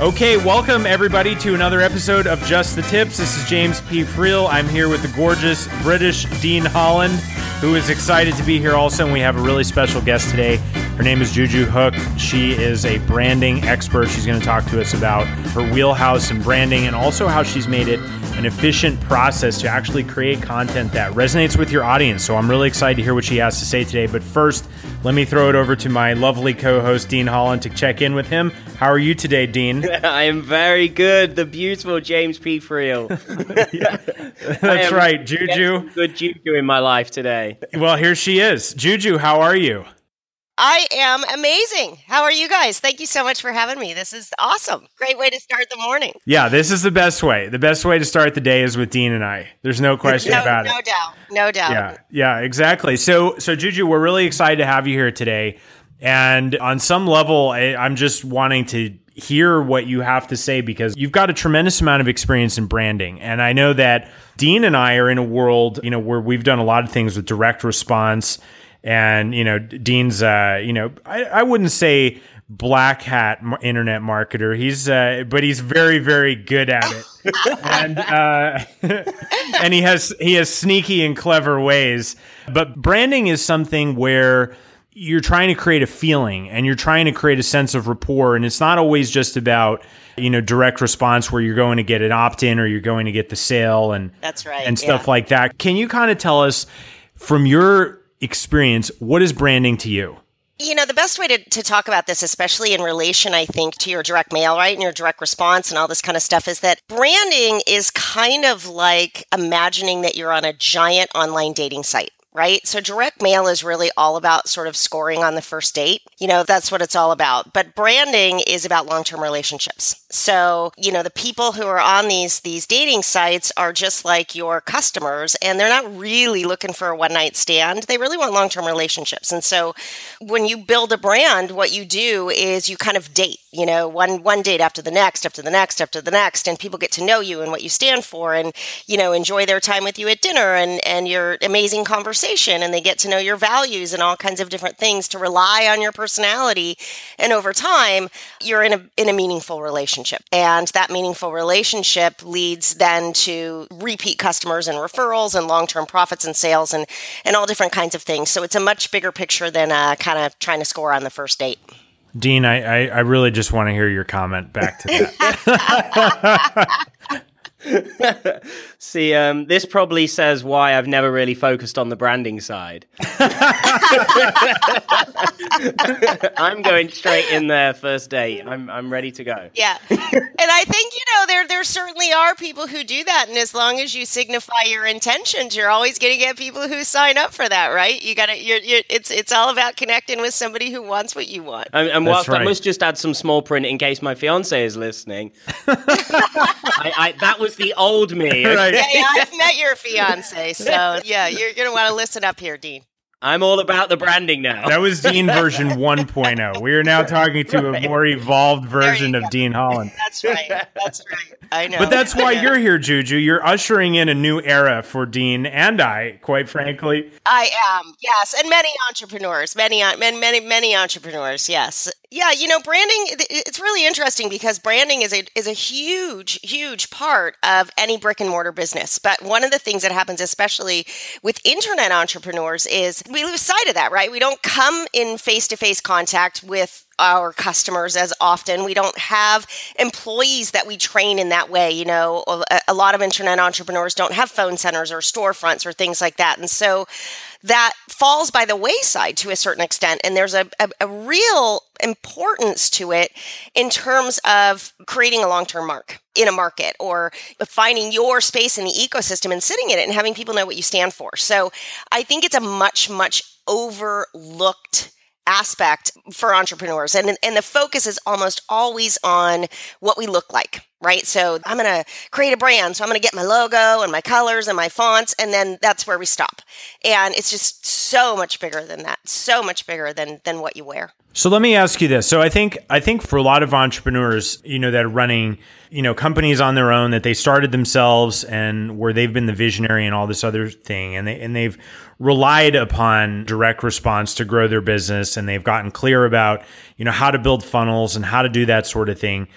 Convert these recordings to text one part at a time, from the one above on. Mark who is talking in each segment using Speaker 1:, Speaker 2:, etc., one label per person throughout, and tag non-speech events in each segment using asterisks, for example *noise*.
Speaker 1: Okay, welcome everybody to another episode of Just the Tips. This is James P. Friel. I'm here with the gorgeous British Dean Holland, who is excited to be here also. And we have a really special guest today. Her name is Juju Hook. She is a branding expert. She's going to talk to us about her wheelhouse and branding and also how she's made it an efficient process to actually create content that resonates with your audience. So I'm really excited to hear what she has to say today. But first, let me throw it over to my lovely co host, Dean Holland, to check in with him. How are you today, Dean? *laughs*
Speaker 2: I am very good. The beautiful James P. Friel. *laughs* *laughs*
Speaker 1: That's right, Juju.
Speaker 2: Good Juju in my life today.
Speaker 1: Well, here she is. Juju, how are you?
Speaker 3: I am amazing. How are you guys? Thank you so much for having me. This is awesome. Great way to start the morning.
Speaker 1: Yeah, this is the best way. The best way to start the day is with Dean and I. There's no question
Speaker 3: no,
Speaker 1: about
Speaker 3: no
Speaker 1: it.
Speaker 3: No doubt. No doubt.
Speaker 1: Yeah, yeah, exactly. So, so Juju, we're really excited to have you here today. And on some level, I, I'm just wanting to hear what you have to say because you've got a tremendous amount of experience in branding. And I know that Dean and I are in a world, you know, where we've done a lot of things with direct response and you know dean's uh you know i, I wouldn't say black hat internet marketer. He's uh but he's very very good at it. *laughs* And uh *laughs* and he has he has sneaky and clever ways. But branding is something where you're trying to create a feeling and you're trying to create a sense of rapport. And it's not always just about you know direct response where you're going to get an opt-in or you're going to get the sale and
Speaker 3: that's right
Speaker 1: and stuff
Speaker 3: yeah.
Speaker 1: like that. Can you kind of tell us from your experience, what is branding to you?
Speaker 3: You know, the best way to, to talk about this, especially in relation, I think, to your direct mail, right? And your direct response and all this kind of stuff, is that branding is kind of like imagining that you're on a giant online dating site right? So direct mail is really all about sort of scoring on the first date. You know, that's what it's all about. But branding is about long-term relationships. So, you know, the people who are on these these dating sites are just like your customers and they're not really looking for a one-night stand. They really want long-term relationships. And so when you build a brand, what you do is you kind of date, you know, one one date after the next, after the next, after the next and people get to know you and what you stand for and, you know, enjoy their time with you at dinner and and your amazing conversation and they get to know your values and all kinds of different things to rely on your personality and over time you're in a in a meaningful relationship and that meaningful relationship leads then to repeat customers and referrals and long-term profits and sales and and all different kinds of things. So it's a much bigger picture than uh, kind of trying to score on the first date.
Speaker 1: Dean, I, I, I really just want to hear your comment back to that. *laughs* *laughs*
Speaker 2: See, um, this probably says why I've never really focused on the branding side. *laughs* I'm going straight in there first date. I'm I'm ready to go.
Speaker 3: Yeah, and I think you know there there certainly are people who do that, and as long as you signify your intentions, you're always going to get people who sign up for that, right? You got to you're, you're it's it's all about connecting with somebody who wants what you want.
Speaker 2: And, and whilst right. I must just add some small print in case my fiance is listening. *laughs* I, I, that was the old me. *laughs*
Speaker 1: Right.
Speaker 3: Yeah, yeah, I've met your fiance, so yeah, you're gonna want to listen up here, Dean.
Speaker 2: I'm all about the branding now.
Speaker 1: That was Dean *laughs* version 1.0. We are now talking to right. a more evolved version of Dean Holland.
Speaker 3: That's right. That's right. I know.
Speaker 1: But that's why you're here, Juju. You're ushering in a new era for Dean and I, quite frankly.
Speaker 3: I am. Yes, and many entrepreneurs, many many many many entrepreneurs, yes. Yeah, you know, branding it's really interesting because branding is a is a huge huge part of any brick and mortar business. But one of the things that happens especially with internet entrepreneurs is we lose sight of that, right? We don't come in face-to-face contact with our customers as often. We don't have employees that we train in that way. You know, a, lot of internet entrepreneurs don't have phone centers or storefronts or things like that. And so that falls by the wayside to a certain extent. And there's a, a, a real importance to it in terms of creating a long term mark in a market or finding your space in the ecosystem and sitting in it and having people know what you stand for. So I think it's a much, much overlooked aspect for entrepreneurs. And and the focus is almost always on what we look like right? So i'm going to create a brand. So i'm going to get my logo and my colors and my fonts and then that's where we stop. And it's just so much bigger than that so much bigger than than what you wear.
Speaker 1: So let me ask you this. So i think i think for a lot of entrepreneurs you know that are running you know companies on their own that they started themselves and where they've been the visionary and all this other thing and they and they've relied upon direct response to grow their business and they've gotten clear about you know how to build funnels and how to do that sort of thing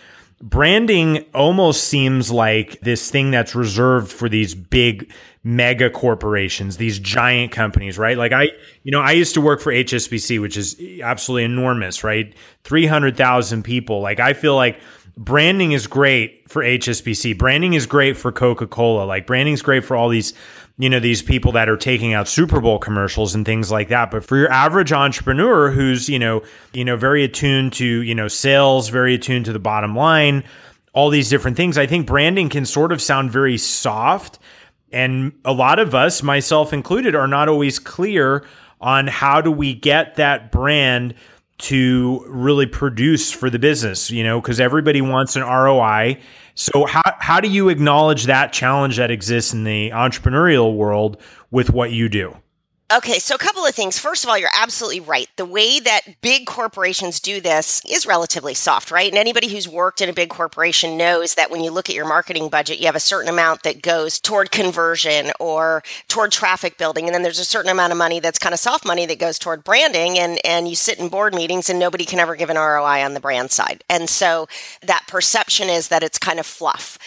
Speaker 1: branding almost seems like this thing that's reserved for these big mega corporations these giant companies right? Like i you know i used to work for hsbc which is absolutely enormous right? 300000 people. Like i feel like branding is great for hsbc branding is great for coca-cola. Like branding is great for all these you know, these people that are taking out Super Bowl commercials and things like that. But for your average entrepreneur who's, you know, you know, very attuned to, you know, sales, very attuned to the bottom line, all these different things, I think branding can sort of sound very soft. And a lot of us, myself included, are not always clear on how do we get that brand to really produce for the business, you know, because everybody wants an ROI so how how do you acknowledge that challenge that exists in the entrepreneurial world with what you do?
Speaker 3: Okay, so a couple of things. First of all, you're absolutely right. The way that big corporations do this is relatively soft, right? And anybody who's worked in a big corporation knows that when you look at your marketing budget, you have a certain amount that goes toward conversion or toward traffic building. And then there's a certain amount of money that's kind of soft money that goes toward branding. And, and you sit in board meetings and nobody can ever give an ROI on the brand side. And so that perception is that it's kind of fluff.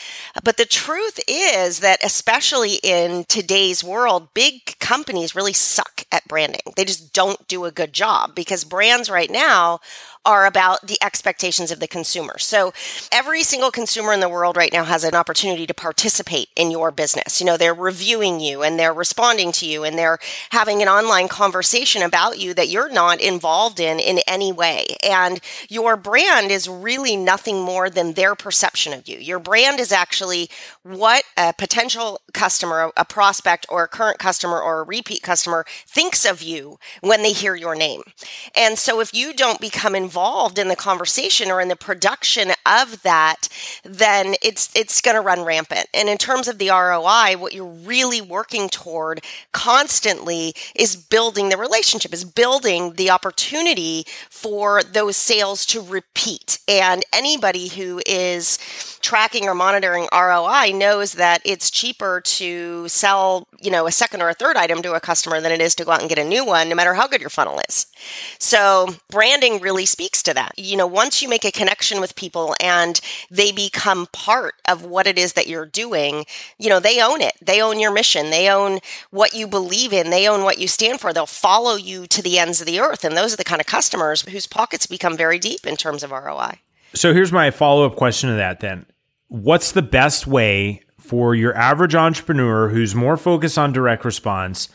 Speaker 3: But the truth is that, especially in today's world, big companies really suck at branding. They just don't do a good job because brands right now are about the expectations of the consumer. So every single consumer in the world right now has an opportunity to participate in your business. You know, they're reviewing you and they're responding to you and they're having an online conversation about you that you're not involved in in any way. And your brand is really nothing more than their perception of you. Your brand is actually what a potential customer, a prospect or a current customer or a repeat customer thinks of you when they hear your name. And so if you don't become involved involved in the conversation or in the production of that, then it's it's going to run rampant. And in terms of the ROI, what you're really working toward constantly is building the relationship, is building the opportunity for those sales to repeat. And anybody who is tracking or monitoring ROI knows that it's cheaper to sell, you know, a second or a third item to a customer than it is to go out and get a new one, no matter how good your funnel is. So branding really speaks to that. You know, once you make a connection with people and they become part of what it is that you're doing, you know, they own it. They own your mission. They own what you believe in. They own what you stand for. They'll follow you to the ends of the earth. And those are the kind of customers whose pockets become very deep in terms of ROI.
Speaker 1: So here's my follow up question to that then what's the best way for your average entrepreneur who's more focused on direct response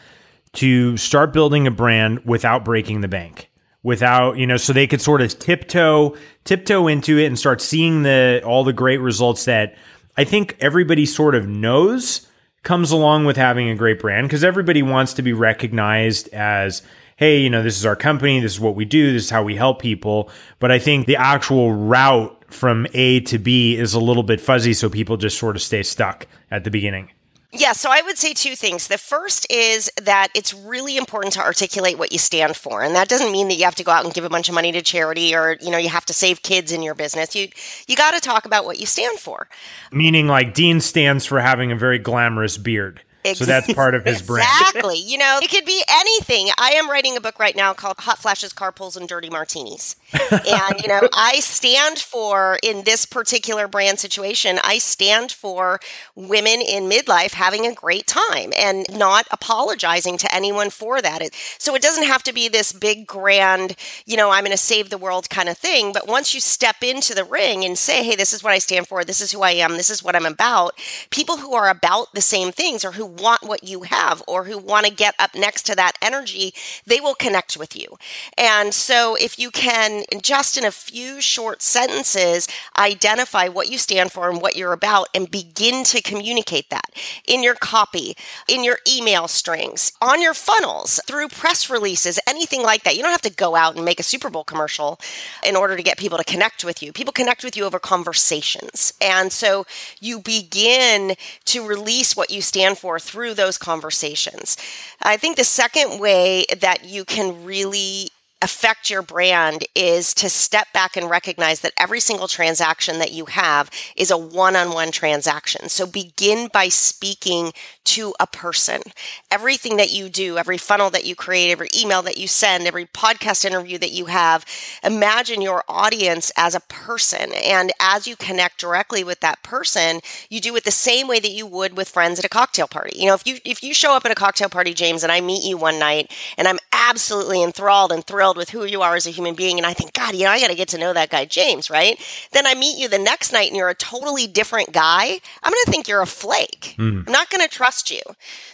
Speaker 1: to start building a brand without breaking the bank? Without, you know, so they could sort of tiptoe tiptoe into it and start seeing the all the great results that I think everybody sort of knows comes along with having a great brand because everybody wants to be recognized as hey, you know, this is our company, this is what we do, this is how we help people. But I think the actual route from A to B is a little bit fuzzy, so people just sort of stay stuck at the beginning.
Speaker 3: Yeah, so I would say two things. The first is that it's really important to articulate what you stand for. And that doesn't mean that you have to go out and give a bunch of money to charity or, you know, you have to save kids in your business. You you got to talk about what you stand for.
Speaker 1: Meaning like Dean stands for having a very glamorous beard. So that's *laughs* part of his brand.
Speaker 3: Exactly. You know, it could be anything. I am writing a book right now called Hot Flashes, Carpools, and Dirty Martinis. and, you know, I stand for, in this particular brand situation, I stand for women in midlife having a great time and not apologizing to anyone for that. It, so it doesn't have to be this big, grand, you know, I'm going to save the world kind of thing. But once you step into the ring and say, hey, this is what I stand for, this is who I am, this is what I'm about, people who are about the same things or who want what you have or who want to get up next to that energy, they will connect with you. And so if you can just in a few short sentences identify what you stand for and what you're about and begin to communicate that in your copy, in your email strings, on your funnels, through press releases, anything like that. You don't have to go out and make a Super Bowl commercial in order to get people to connect with you. People connect with you over conversations. And so you begin to release what you stand for through those conversations. I think the second way that you can really affect your brand is to step back and recognize that every single transaction that you have is a one on one transaction. So begin by speaking to a person. Everything that you do, every funnel that you create, every email that you send, every podcast interview that you have, imagine your audience as a person. And as you connect directly with that person, you do it the same way that you would with friends at a cocktail party. You know, if you if you show up at a cocktail party, James, and I meet you one night and I'm absolutely enthralled and thrilled with who you are as a human being, and I think, God, you know, I got to get to know that guy, James, right? Then I meet you the next night and you're a totally different guy. I'm going to think you're a flake. Mm. I'm not going to trust you.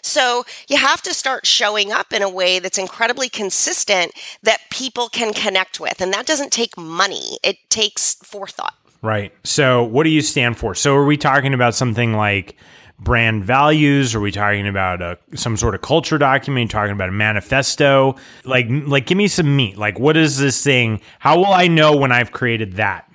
Speaker 3: So you have to start showing up in a way that's incredibly consistent that people can connect with. And that doesn't take money, it takes forethought.
Speaker 1: Right. So, what do you stand for? So, are we talking about something like brand values? Are we talking about a, some sort of culture document? Talking about a manifesto? Like, like, give me some meat. Like, what is this thing? How will I know when I've created that?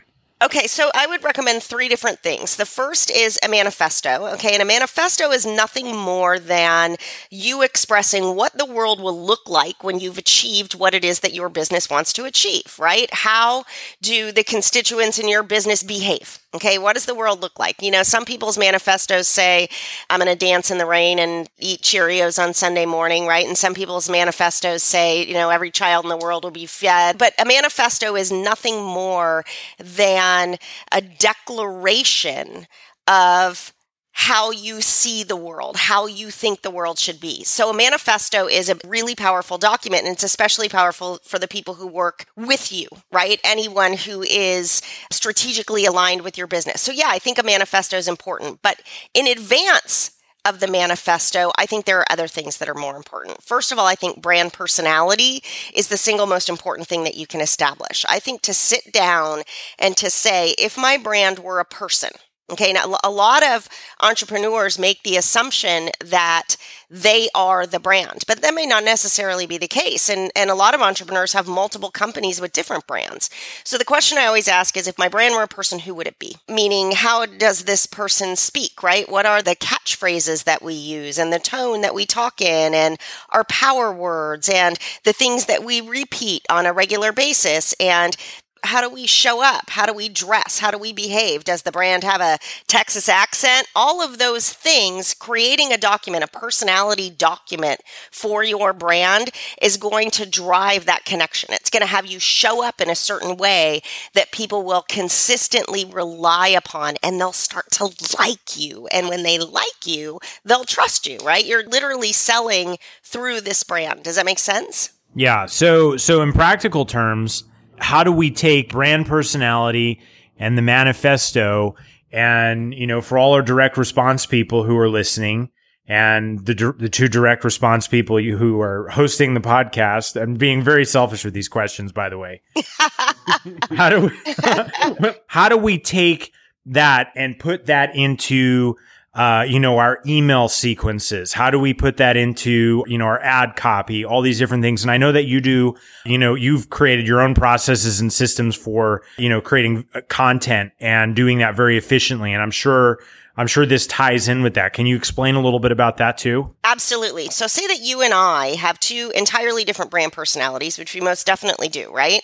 Speaker 3: Okay, so I would recommend three different things. The first is a manifesto. Okay, and a manifesto is nothing more than you expressing what the world will look like when you've achieved what it is that your business wants to achieve, right? How do the constituents in your business behave? Okay, what does the world look like? You know, some people's manifestos say, I'm going to dance in the rain and eat Cheerios on Sunday morning, right? And some people's manifestos say, you know, every child in the world will be fed. But a manifesto is nothing more than a declaration of how you see the world, how you think the world should be. So a manifesto is a really powerful document and it's especially powerful for the people who work with you, right? Anyone who is strategically aligned with your business. So yeah, I think a manifesto is important, but in advance of the manifesto, I think there are other things that are more important. First of all, I think brand personality is the single most important thing that you can establish. I think to sit down and to say, if my brand were a person, Okay, now a lot of entrepreneurs make the assumption that they are the brand, but that may not necessarily be the case. And, and a lot of entrepreneurs have multiple companies with different brands. So the question I always ask is if my brand were a person, who would it be? Meaning, how does this person speak, right? What are the catchphrases that we use and the tone that we talk in and our power words and the things that we repeat on a regular basis and how do we show up? How do we dress? How do we behave? Does the brand have a Texas accent? All of those things, creating a document, a personality document for your brand is going to drive that connection. It's going to have you show up in a certain way that people will consistently rely upon and they'll start to like you. And when they like you, they'll trust you, right? You're literally selling through this brand. Does that make sense?
Speaker 1: Yeah. So, so in practical terms, how do we take brand personality and the manifesto and you know for all our direct response people who are listening and the the two direct response people who are hosting the podcast and being very selfish with these questions by the way. *laughs* How do we *laughs* how do we take that and put that into uh, you know, our email sequences. How do we put that into, you know, our ad copy, all these different things. And I know that you do, you know, you've created your own processes and systems for, you know, creating uh, content and doing that very efficiently. And I'm sure I'm sure this ties in with that. Can you explain a little bit about that too?
Speaker 3: Absolutely. So, say that you and I have two entirely different brand personalities, which we most definitely do, right?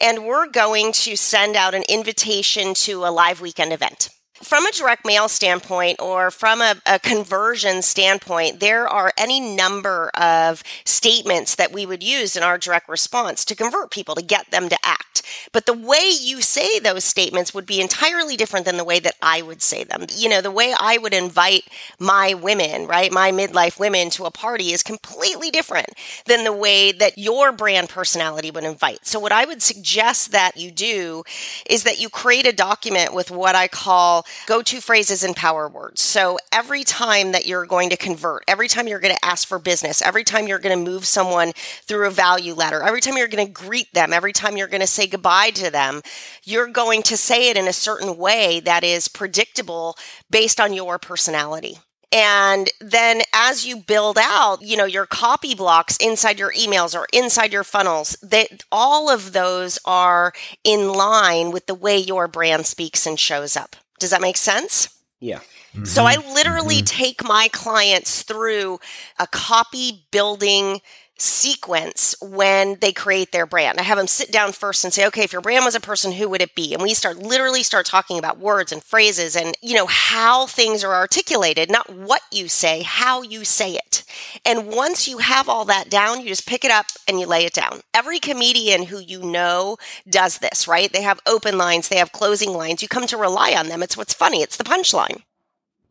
Speaker 3: And we're going to send out an invitation to a live weekend event. From a direct mail standpoint or from a, a, conversion standpoint, there are any number of statements that we would use in our direct response to convert people to get them to act. But the way you say those statements would be entirely different than the way that I would say them. You know, the way I would invite my women, right, my midlife women to a party is completely different than the way that your brand personality would invite. So, what I would suggest that you do is that you create a document with what I call go to phrases and power words. So every time that you're going to convert, every time you're going to ask for business, every time you're going to move someone through a value ladder, every time you're going to greet them, every time you're going to say goodbye to them, you're going to say it in a certain way that is predictable based on your personality. And then as you build out, you know, your copy blocks inside your emails or inside your funnels, that all of those are in line with the way your brand speaks and shows up. Does that make sense?
Speaker 2: Yeah.
Speaker 3: Mm-hmm. So I literally mm-hmm. take my clients through a copy building sequence when they create their brand. I have them sit down first and say, okay, if your brand was a person, who would it be? And we start literally start talking about words and phrases and, you know, how things are articulated, not what you say, how you say it. And once you have all that down, you just pick it up and you lay it down. Every comedian who you know does this, right? They have open lines, they have closing lines. You come to rely on them. It's what's funny. It's the punchline.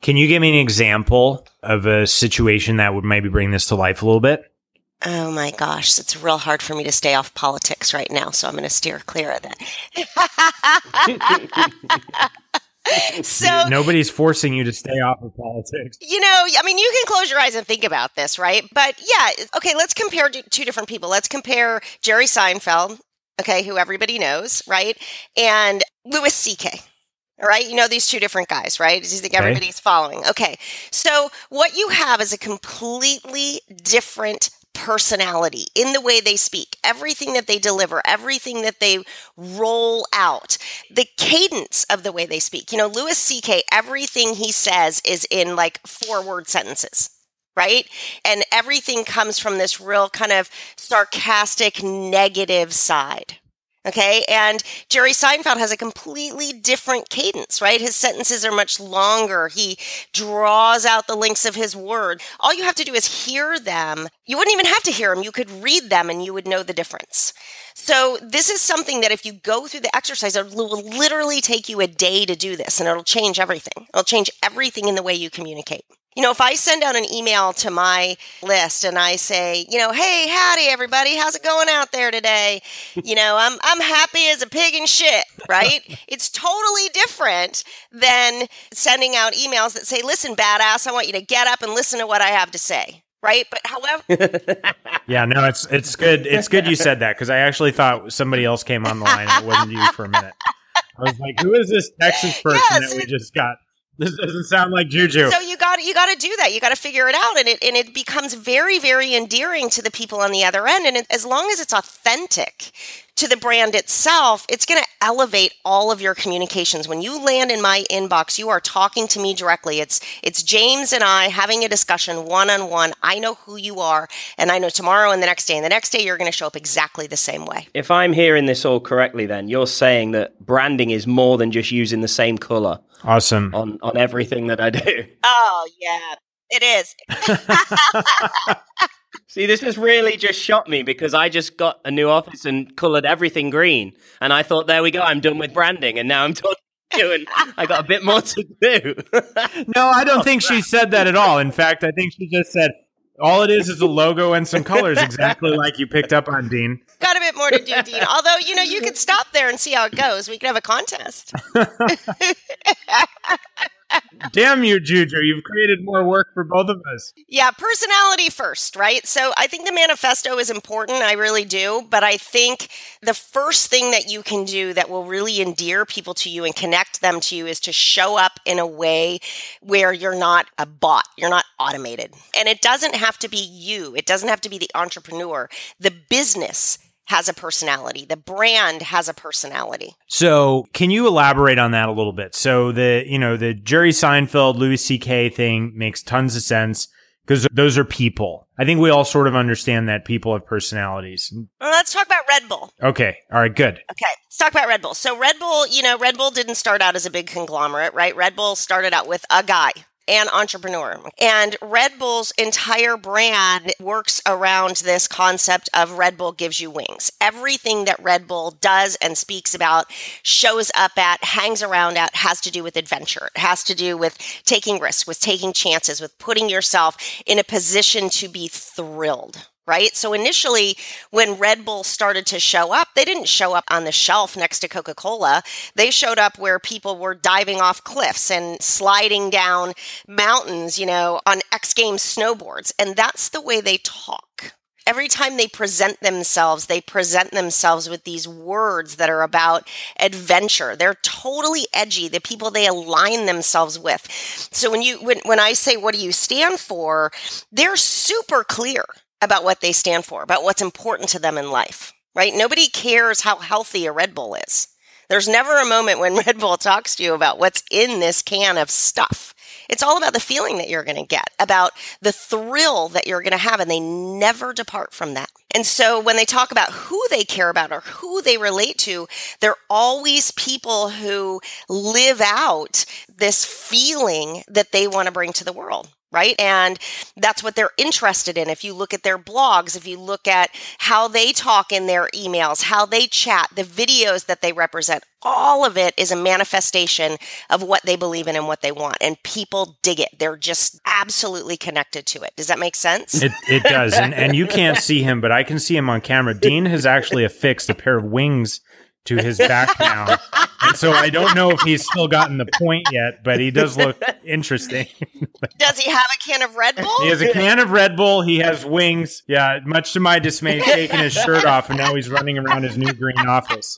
Speaker 1: Can you give me an example of a situation that would maybe bring this to life a little bit?
Speaker 3: Oh my gosh, it's real hard for me to stay off politics right now, so I'm going to steer clear of that. *laughs*
Speaker 1: so nobody's forcing you to stay off of politics.
Speaker 3: You know, I mean, you can close your eyes and think about this, right? But yeah, okay, let's compare two different people. Let's compare Jerry Seinfeld, okay, who everybody knows, right? And Louis C.K. All right, you know these two different guys, right? Do you think everybody's following. Okay, so what you have is a completely different personality in the way they speak, everything that they deliver, everything that they roll out, the cadence of the way they speak. You know, Louis C.K., everything he says is in like four word sentences. Right. And everything comes from this real kind of sarcastic, negative side. Okay. And Jerry Seinfeld has a completely different cadence, right? His sentences are much longer. He draws out the links of his word. All you have to do is hear them. You wouldn't even have to hear them. You could read them and you would know the difference. So this is something that if you go through the exercise, it will literally take you a day to do this and it'll change everything. It'll change everything in the way you communicate. You know, if I send out an email to my list and I say, you know, hey, howdy everybody, how's it going out there today? You know, I'm I'm happy as a pig in shit, right? *laughs* it's totally different than sending out emails that say, listen, badass, I want you to get up and listen to what I have to say. Right, but however, *laughs*
Speaker 1: yeah, no, it's it's good. It's good you said that because I actually thought somebody else came on the line. And it wasn't you for a minute. I was like, "Who is this Texas person yes, that we *laughs* just got?" This doesn't sound like juju.
Speaker 3: So you got you got to do that. You got to figure it out, and it and it becomes very very endearing to the people on the other end. And it, as long as it's authentic to the brand itself, it's going to elevate all of your communications. When you land in my inbox, you are talking to me directly. It's it's James and I having a discussion one on one. I know who you are, and I know tomorrow and the next day and the next day you're going to show up exactly the same way.
Speaker 2: If I'm hearing this all correctly, then you're saying that branding is more than just using the same color.
Speaker 1: Awesome.
Speaker 2: On on everything that I do. *laughs*
Speaker 3: Oh yeah, it is. *laughs* *laughs*
Speaker 2: See, this has really just shot me because I just got a new office and colored everything green, and I thought, there we go, I'm done with branding, and now I'm talking to you, and I got a bit more to do.
Speaker 1: no, I don't oh, think she said that at all. In fact, I think she just said. All it is is a logo and some colors, exactly like you picked up on, Dean.
Speaker 3: Got a bit more to do, Dean. *laughs* Although, you know, you could stop there and see how it goes. We could have a contest. *laughs*
Speaker 1: Damn you, Juju. You've created more work for both of us.
Speaker 3: Yeah, personality first, right? So I think the manifesto is important. I really do. But I think the first thing that you can do that will really endear people to you and connect them to you is to show up in a way where you're not a bot, you're not automated. And it doesn't have to be you, it doesn't have to be the entrepreneur. The business has a personality. The brand has a personality.
Speaker 1: So, can you elaborate on that a little bit? So, the you know the Jerry Seinfeld, Louis C.K. thing makes tons of sense because those are people. I think we all sort of understand that people have personalities.
Speaker 3: Well, let's talk about Red Bull.
Speaker 1: Okay. All right. Good.
Speaker 3: Okay. Let's talk about Red Bull. So, Red Bull, you know, Red Bull didn't start out as a big conglomerate, right? Red Bull started out with a guy and entrepreneur. And Red Bull's entire brand works around this concept of Red Bull gives you wings. Everything that Red Bull does and speaks about, shows up at, hangs around at, has to do with adventure. It has to do with taking risks, with taking chances, with putting yourself in a position to be thrilled right? So initially, when Red Bull started to show up, they didn't show up on the shelf next to Coca Cola. They showed up where people were diving off cliffs and sliding down mountains, you know, on X Games snowboards. And that's the way they talk. Every time they present themselves, they present themselves with these words that are about adventure. They're totally edgy, the people they align themselves with. So when you when, when I say what do you stand for, they're super clear about what they stand for, about what's important to them in life, right? Nobody cares how healthy a Red Bull is. There's never a moment when *laughs* Red Bull talks to you about what's in this can of stuff. It's all about the feeling that you're going to get, about the thrill that you're going to have, and they never depart from that. And so when they talk about who they care about or who they relate to, they're always people who live out this feeling that they want to bring to the world right? And that's what they're interested in. If you look at their blogs, if you look at how they talk in their emails, how they chat, the videos that they represent, all of it is a manifestation of what they believe in and what they want. And people dig it. They're just absolutely connected to it. Does that make sense?
Speaker 1: It, it does. And, and you can't see him, but I can see him on camera. Dean has actually affixed a pair of wings to his back now. *laughs* and so I don't know if he's still gotten the point yet, but he does look *laughs* interesting.
Speaker 3: does he have a can of Red Bull?
Speaker 1: He has a can of Red Bull. He has wings. Yeah, much to my dismay, taking his shirt *laughs* off, and now he's running around his new green office.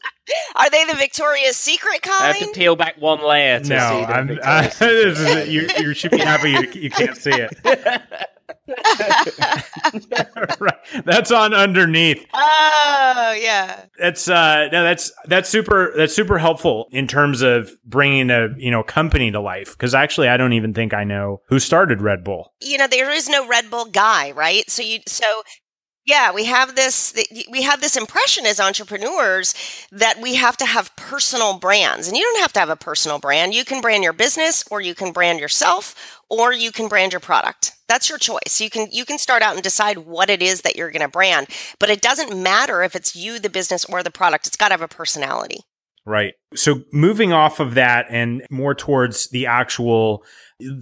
Speaker 3: Are they the Victoria's Secret kind?
Speaker 2: I have to peel back one layer to
Speaker 1: no,
Speaker 2: see the
Speaker 1: I'm, I, *laughs* you, you should be happy you, you can't see it. *laughs* right. That's on underneath.
Speaker 3: Oh yeah.
Speaker 1: That's uh no that's that's super that's super helpful in terms of bringing a you know company to life because actually I don't even think I know who started Red Bull.
Speaker 3: You know there is no Red Bull guy, right? So you so yeah, we have this we have this impression as entrepreneurs that we have to have personal brands. And you don't have to have a personal brand. You can brand your business or you can brand yourself or you can brand your product. That's your choice. You can you can start out and decide what it is that you're going to brand, but it doesn't matter if it's you the business or the product. It's got to have a personality.
Speaker 1: Right. So moving off of that and more towards the actual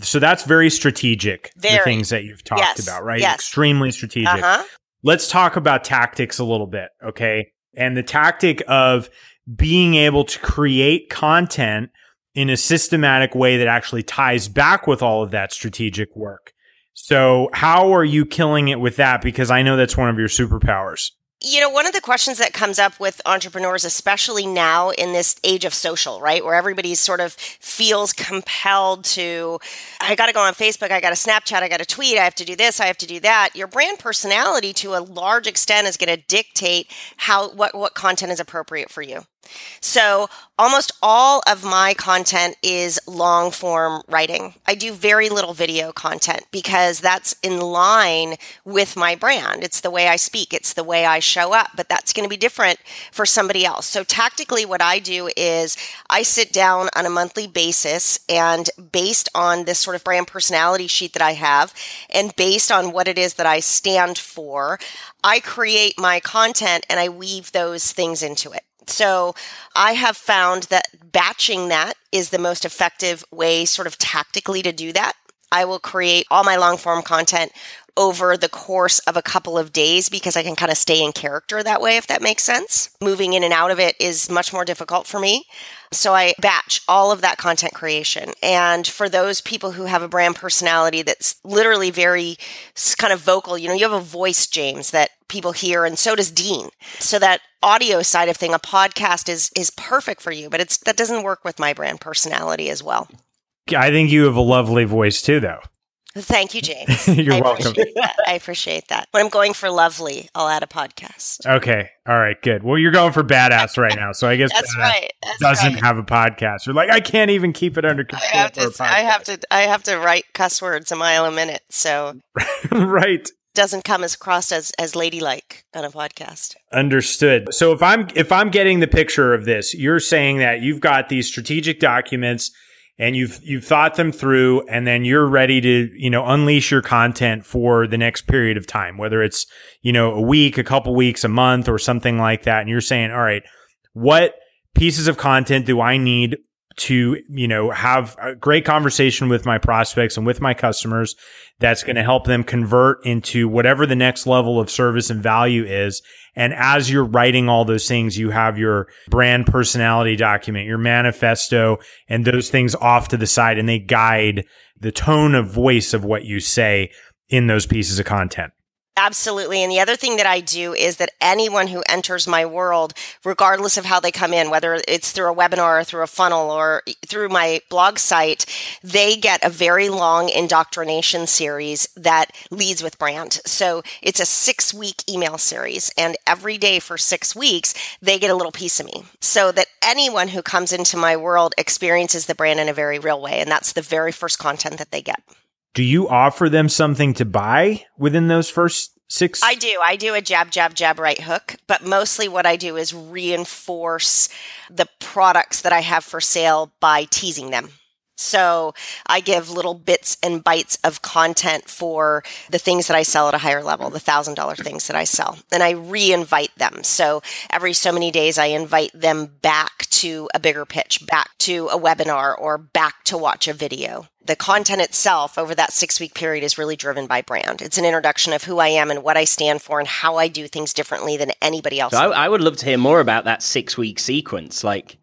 Speaker 1: so that's very strategic
Speaker 3: very.
Speaker 1: the things that you've talked
Speaker 3: yes.
Speaker 1: about, right?
Speaker 3: Yes.
Speaker 1: Extremely strategic.
Speaker 3: Uh-huh.
Speaker 1: Let's talk about tactics a little bit, okay? And the tactic of being able to create content in a systematic way that actually ties back with all of that strategic work. So, how are you killing it with that? Because I know that's one of your superpowers.
Speaker 3: You know, one of the questions that comes up with entrepreneurs, especially now in this age of social, right, where everybody sort of feels compelled to, I got to go on Facebook, I got to Snapchat, I got to tweet, I have to do this, I have to do that. Your brand personality, to a large extent, is going to dictate how what what content is appropriate for you. So, almost all of my content is long form writing. I do very little video content because that's in line with my brand. It's the way I speak, it's the way I show up, but that's going to be different for somebody else. So, tactically, what I do is I sit down on a monthly basis and based on this sort of brand personality sheet that I have, and based on what it is that I stand for, I create my content and I weave those things into it. So I have found that batching that is the most effective way, sort of tactically, to do that. I will create all my long form content over the course of a couple of days because I can kind of stay in character that way, if that makes sense. Moving in and out of it is much more difficult for me. So I batch all of that content creation. And for those people who have a brand personality that's literally very kind of vocal, you know, you have a voice, James, that people hear, and so does Dean. So that audio side of thing, a podcast is is perfect for you, but it's that doesn't work with my brand personality as well.
Speaker 1: I think you have a lovely voice too, though.
Speaker 3: Thank you, James. *laughs*
Speaker 1: You're
Speaker 3: I
Speaker 1: welcome.
Speaker 3: Appreciate. I appreciate that. When I'm going for lovely, I'll add a podcast.
Speaker 1: Okay. All right. Good. Well, you're going for badass right now, so I guess
Speaker 3: That's right. That's
Speaker 1: doesn't
Speaker 3: right.
Speaker 1: have a podcast. You're like, I can't even keep it under
Speaker 3: I
Speaker 1: control.
Speaker 3: have
Speaker 1: for
Speaker 3: to. I have to. I have to write cuss words a mile a minute, so *laughs*
Speaker 1: right.
Speaker 3: doesn't come as across as as ladylike on a podcast.
Speaker 1: Understood. So if I'm if I'm getting the picture of this, you're saying that you've got these strategic documents and you've you've thought them through and then you're ready to, you know, unleash your content for the next period of time, whether it's, you know, a week, a couple weeks, a month or something like that. And you're saying, "All right, what pieces of content do I need to, you know, have a great conversation with my prospects and with my customers that's going to help them convert into whatever the next level of service and value is. And as you're writing all those things, you have your brand personality document, your manifesto, and those things off to the side and they guide the tone of voice of what you say in those pieces of content.
Speaker 3: Absolutely. And the other thing that I do is that anyone who enters my world, regardless of how they come in, whether it's through a webinar or through a funnel or through my blog site, they get a very long indoctrination series that leads with brand. So it's a six week email series. And every day for six weeks, they get a little piece of me so that anyone who comes into my world experiences the brand in a very real way. And that's the very first content that they get.
Speaker 1: Do you offer them something to buy within those first six?
Speaker 3: I do. I do a jab, jab, jab, right hook. But mostly what I do is reinforce the products that I have for sale by teasing them. So I give little bits and bites of content for the things that I sell at a higher level, the thousand dollar things that I sell. And I re-invite them. So every so many days I invite them back to a bigger pitch, back to a webinar or back to watch a video. The content itself over that six week period is really driven by brand. It's an introduction of who I am and what I stand for and how I do things differently than anybody else.
Speaker 2: So I, I would love to hear more about that six week sequence. Like,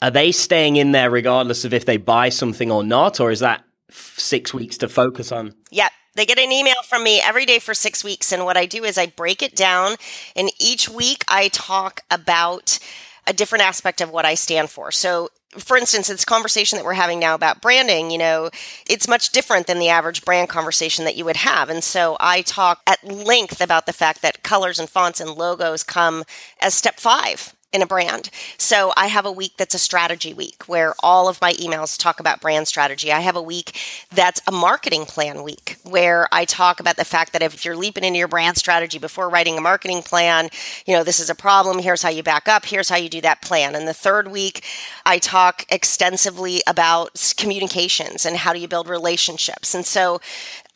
Speaker 2: are they staying in there regardless of if they buy something or not, or is that six weeks to focus on?
Speaker 3: Yeah, they get an email from me every day for six weeks. And what I do is I break it down, and each week I talk about a different aspect of what I stand for. So, for instance, this conversation that we're having now about branding, you know, it's much different than the average brand conversation that you would have. And so I talk at length about the fact that colors and fonts and logos come as step five in a brand. So I have a week that's a strategy week where all of my emails talk about brand strategy. I have a week that's a marketing plan week where I talk about the fact that if you're leaping into your brand strategy before writing a marketing plan, you know, this is a problem. Here's how you back up. Here's how you do that plan. And the third week, I talk extensively about communications and how do you build relationships. And so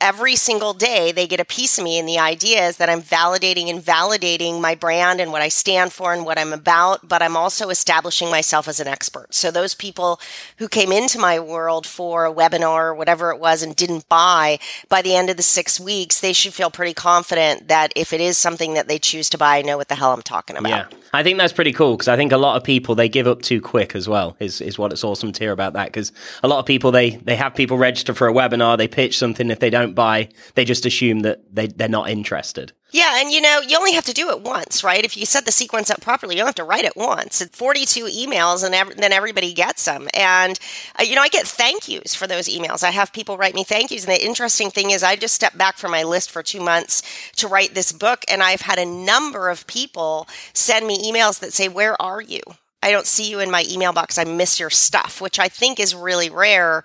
Speaker 3: every single day they get a piece of me and the idea is that i'm validating and validating my brand and what i stand for and what i'm about but i'm also establishing myself as an expert. So those people who came into my world for a webinar or whatever it was and didn't buy by the end of the six weeks they should feel pretty confident that if it is something that they choose to buy i know what the hell i'm talking about.
Speaker 2: Yeah. I think that's pretty cool because i think a lot of people they give up too quick as well is, is what it's awesome to hear about that because a lot of people they they have people register for a webinar they pitch something if they don't don't buy, they just assume that they, they're not interested.
Speaker 3: Yeah, and you know, you only have to do it once, right? If you set the sequence up properly, you don't have to write it once. It's 42 emails, and ev- then everybody gets them. And, uh, you know, I get thank yous for those emails. I have people write me thank yous. And the interesting thing is, I just stepped back from my list for two months to write this book, and I've had a number of people send me emails that say, Where are you? I don't see you in my email box. I miss your stuff, which I think is really rare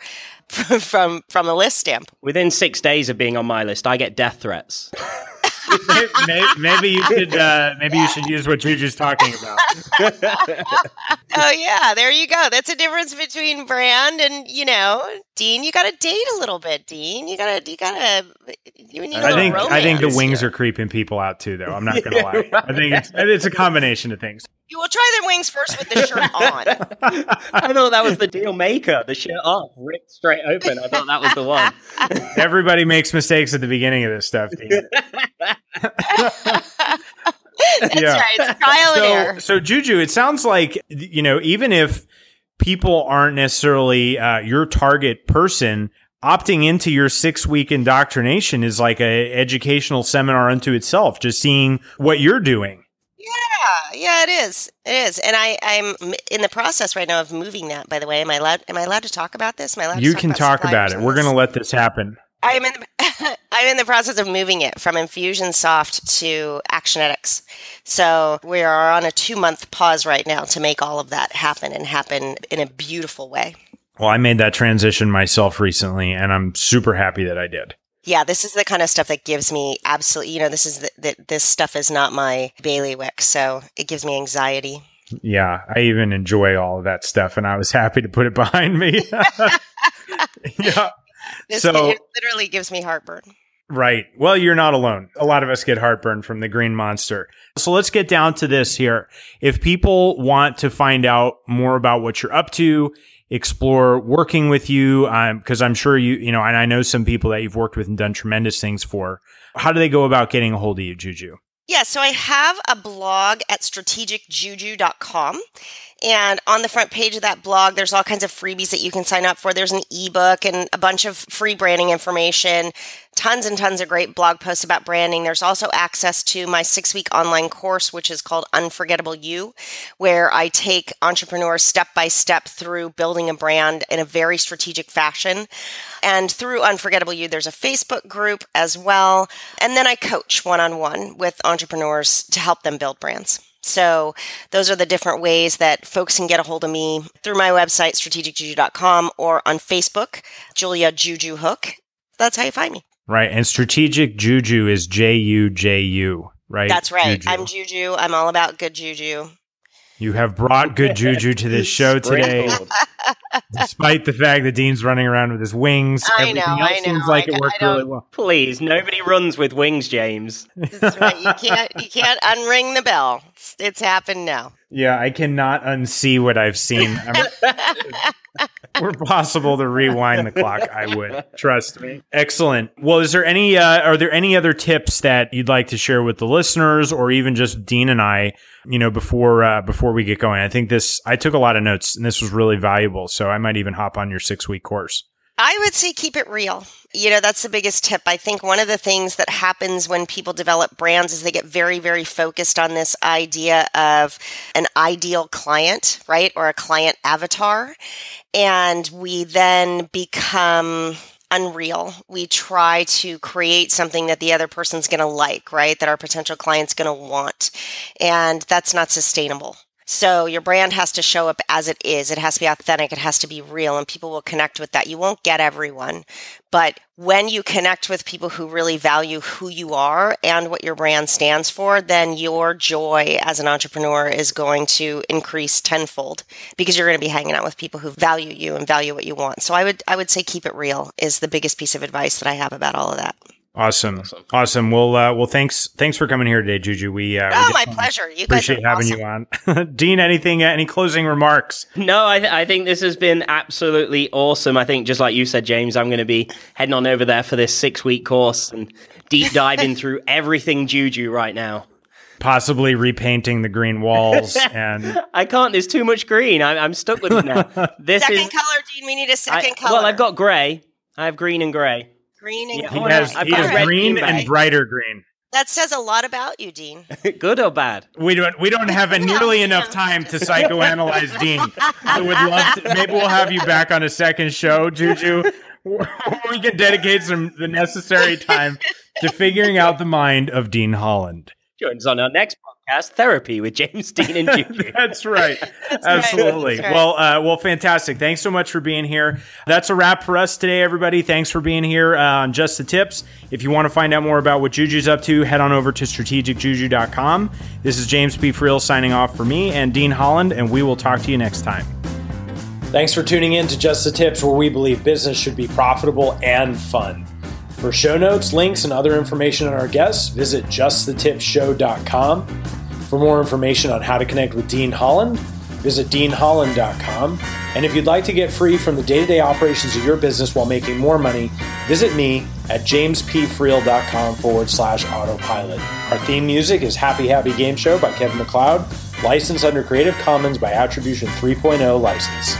Speaker 3: *laughs* from from a list stamp.
Speaker 2: Within six days of being on my list, I get death threats. *laughs*
Speaker 1: maybe, maybe, you should uh, maybe you should use what Juju's talking about. *laughs*
Speaker 3: oh yeah, there you go. That's a difference between brand and you know, Dean. You got to date a little bit, Dean. You gotta, you gotta. You need I
Speaker 1: think. I think the wings are creeping people out too, though. I'm not gonna lie. I think it's it's a combination of things.
Speaker 3: You will try the wings first with the shirt on.
Speaker 2: I thought that was the deal maker. The shirt off, ripped straight open. I thought that was the one. *laughs*
Speaker 1: Everybody makes mistakes at the beginning of this stuff, Dean. *laughs*
Speaker 3: That's yeah. right. It's trial
Speaker 1: so,
Speaker 3: and error.
Speaker 1: So, Juju, it sounds like you know, even if people aren't necessarily uh, your target person, opting into your six week indoctrination is like a educational seminar unto itself. Just seeing what you're doing.
Speaker 3: Yeah, yeah, it is. It is, and I, I'm in the process right now of moving that. By the way, am I allowed? Am I allowed to talk about this? Am I allowed?
Speaker 1: You
Speaker 3: to
Speaker 1: can talk about it. We're going to let this happen.
Speaker 3: I'm in. The, *laughs* I'm in the process of moving it from Infusionsoft to Actionetics. So we are on a two month pause right now to make all of that happen and happen in a beautiful way.
Speaker 1: Well, I made that transition myself recently, and I'm super happy that I did
Speaker 3: yeah, this is the kind of stuff that gives me absolutely, you know, this is that this stuff is not my bailiwick, so it gives me anxiety.
Speaker 1: Yeah, I even enjoy all of that stuff, and I was happy to put it *laughs* behind me. *laughs*
Speaker 3: yeah, this so it literally gives me heartburn.
Speaker 1: Right. Well, you're not alone. A lot of us get heartburn from the green monster. So let's get down to this here. If people want to find out more about what you're up to, explore working with you? Because um, I'm sure you, you know, and I know some people that you've worked with and done tremendous things for. How do they go about getting a hold of you, Juju?
Speaker 3: Yeah, so I have a blog at strategicjuju.com. And on the front page of that blog, there's all kinds of freebies that you can sign up for. There's an ebook and a bunch of free branding information, tons and tons of great blog posts about branding. There's also access to my six week online course, which is called Unforgettable You, where I take entrepreneurs step by step through building a brand in a very strategic fashion. And through Unforgettable You, there's a Facebook group as well. And then I coach one on one with entrepreneurs to help them build brands. So those are the different ways that folks can get a hold of me through my website, strategicjuju.com, or on Facebook, Julia Juju Hook. That's how you find me.
Speaker 1: Right. And strategic juju is J U J U, right?
Speaker 3: That's right. Juju. I'm Juju. I'm all about good juju.
Speaker 1: You have brought good *laughs* juju to this show today, despite the fact that Dean's running around with his wings.
Speaker 3: I Everything know, else I know.
Speaker 1: seems like I, it worked really well.
Speaker 2: Please, nobody runs with wings, James. *laughs*
Speaker 3: Right. You can't. You can't unring the bell. It's, it's happened now.
Speaker 1: Yeah, I cannot unsee what I've seen. *laughs* *laughs* were possible to rewind the clock, I would. Trust me. Excellent. Well, is there any uh, are there any other tips that you'd like to share with the listeners or even just Dean and I, you know, before uh, before we get going? I think this I took a lot of notes and this was really valuable, so I might even hop on your 6-week course.
Speaker 3: I would say keep it real. You know, that's the biggest tip. I think one of the things that happens when people develop brands is they get very, very focused on this idea of an ideal client, right? Or a client avatar. And we then become unreal. We try to create something that the other person's going to like, right? That our potential client's going to want. And that's not sustainable. So your brand has to show up as it is. It has to be authentic. It has to be real and people will connect with that. You won't get everyone, but when you connect with people who really value who you are and what your brand stands for, then your joy as an entrepreneur is going to increase tenfold because you're going to be hanging out with people who value you and value what you want. So I would I would say keep it real is the biggest piece of advice that I have about all of that.
Speaker 1: Awesome. awesome, awesome. Well, uh, well, thanks, thanks for coming here today, Juju. We uh,
Speaker 3: oh,
Speaker 1: we
Speaker 3: my pleasure. You
Speaker 1: appreciate having awesome. you on, *laughs* Dean. Anything? Uh, any closing remarks?
Speaker 2: No, I, th- I think this has been absolutely awesome. I think just like you said, James, I'm going to be heading on over there for this six week course and deep diving *laughs* through everything Juju right now.
Speaker 1: Possibly repainting the green walls, *laughs* and
Speaker 2: I can't. There's too much green. I, am stuck with it now.
Speaker 3: This second is, color, Dean. We need a second
Speaker 2: I,
Speaker 3: color.
Speaker 2: Well, I've got grey. I have green and grey.
Speaker 3: Green and
Speaker 1: yeah, he has, he has green and brighter green.
Speaker 3: That says a lot about you, Dean. *laughs*
Speaker 2: Good or bad?
Speaker 1: We don't. We don't have *laughs* nearly enough time to psychoanalyze *laughs* Dean. I would love to. Maybe we'll have you back on a second show, Juju. we can dedicate some the necessary time to figuring out the mind of Dean Holland.
Speaker 2: Joins on our next podcast, Therapy with James Dean and Juju. *laughs*
Speaker 1: That's right. *laughs* That's Absolutely. Right. That's right. Well, uh, well, fantastic. Thanks so much for being here. That's a wrap for us today, everybody. Thanks for being here uh, on Just the Tips. If you want to find out more about what Juju's up to, head on over to strategicjuju.com. This is James P. Friel signing off for me and Dean Holland, and we will talk to you next time. Thanks for tuning in to Just the Tips, where we believe business should be profitable and fun. For show notes, links, and other information on our guests, visit justthetipshow.com. For more information on how to connect with Dean Holland, visit deanholland.com. And if you'd like to get free from the day to day operations of your business while making more money, visit me at jamespfriel.com forward slash autopilot. Our theme music is Happy Happy Game Show by Kevin MacLeod, licensed under Creative Commons by Attribution 3.0 license.